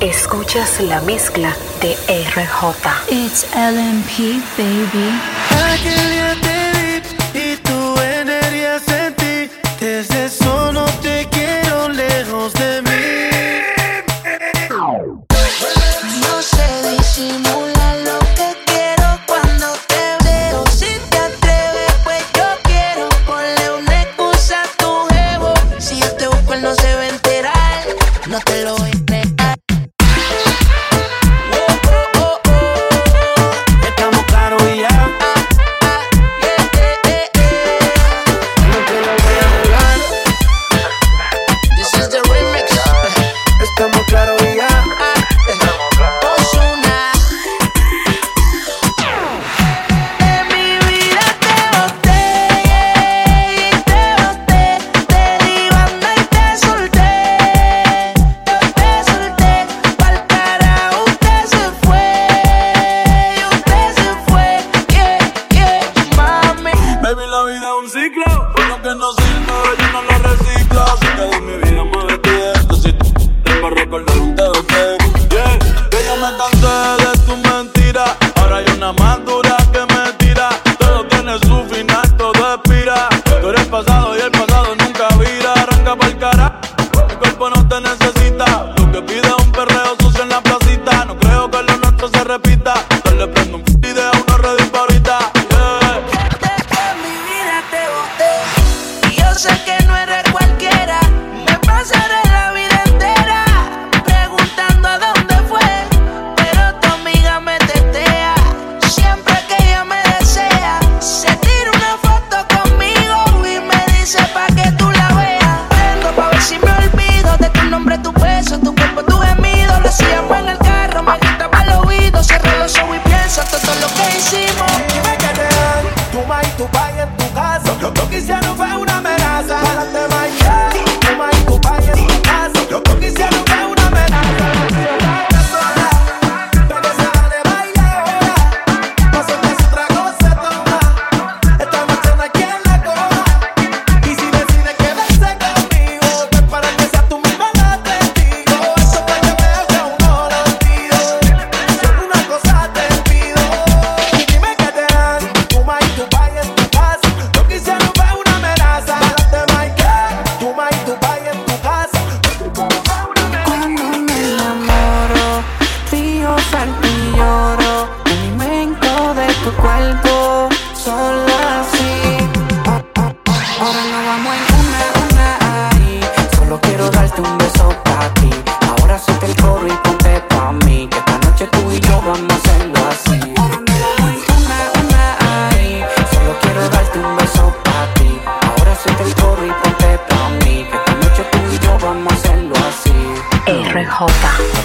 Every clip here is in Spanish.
Escuchas la mezcla de RJ. It's LMP, baby.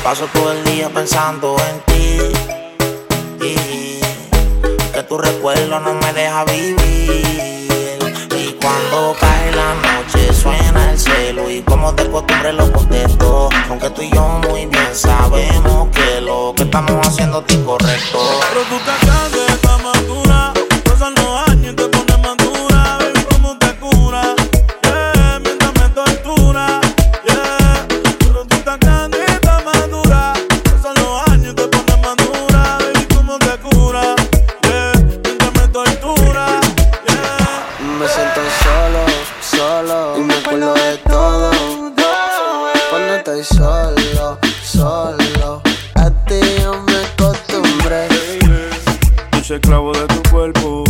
Paso todo el día pensando en ti. Y que tu recuerdo no me deja vivir. Y cuando cae la noche suena el celo y como de costumbre lo contesto. Aunque tú y yo muy bien sabemos que lo que estamos haciendo es incorrecto. Pero tú te solo, solo. A ti yo me acostumbré. Soy esclavo de tu cuerpo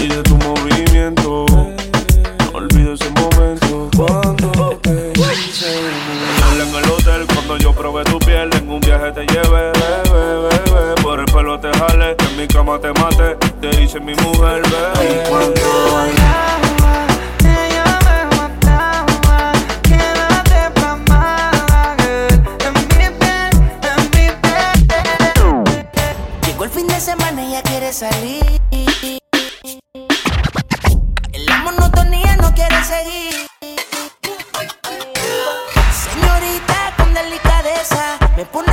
y de tu movimiento. No olvido ese momento cuando te. En el hotel cuando yo probé tu piel, en un viaje te llevé, bebé, bebé. Por el pelo te jale, en mi cama te mate, te hice mi mujer. lo quieren seguir. Señorita con delicadeza, me pone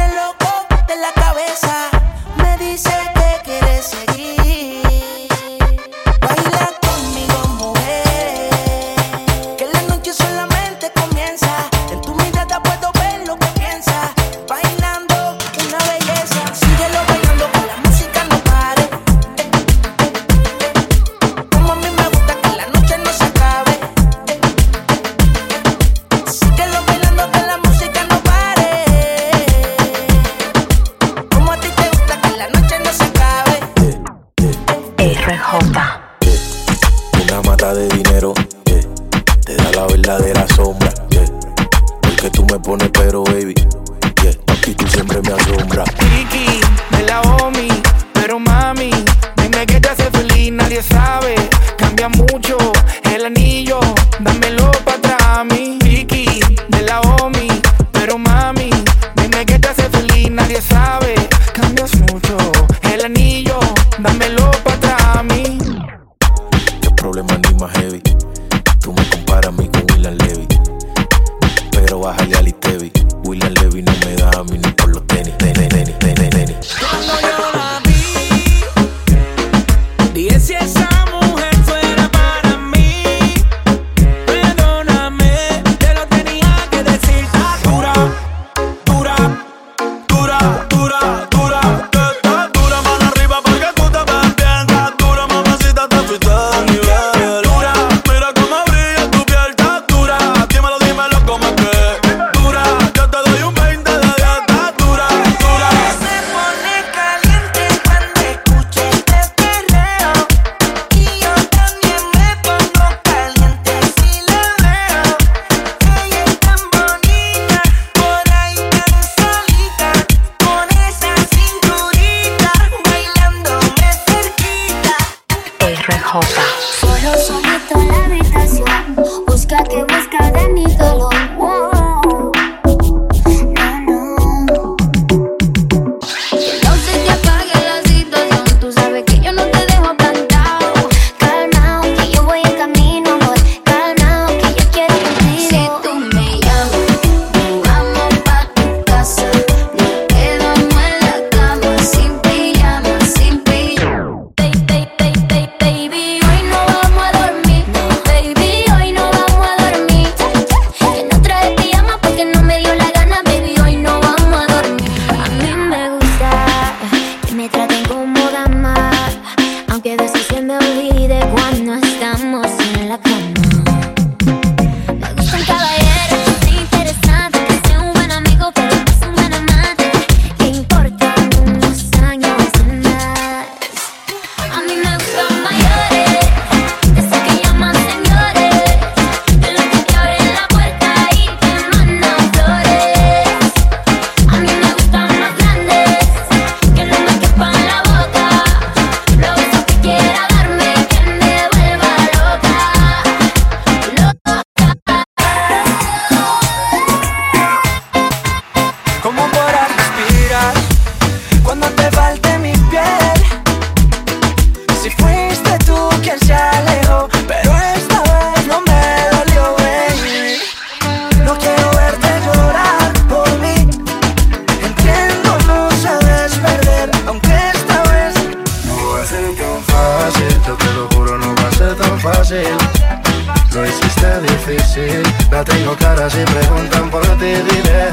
asombra. Kiki. cuando te falte mi piel. Si fuiste tú quien se alejó, pero esta vez no me dolió, baby. No quiero verte llorar por mí. Entiendo, no sabes perder, aunque esta vez no va tan fácil. Yo te lo juro, no va a ser tan fácil. Lo hiciste difícil, la tengo clara si preguntan por ti, diré.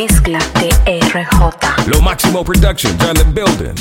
mezcla de RJ. Lo máximo Productions on the building.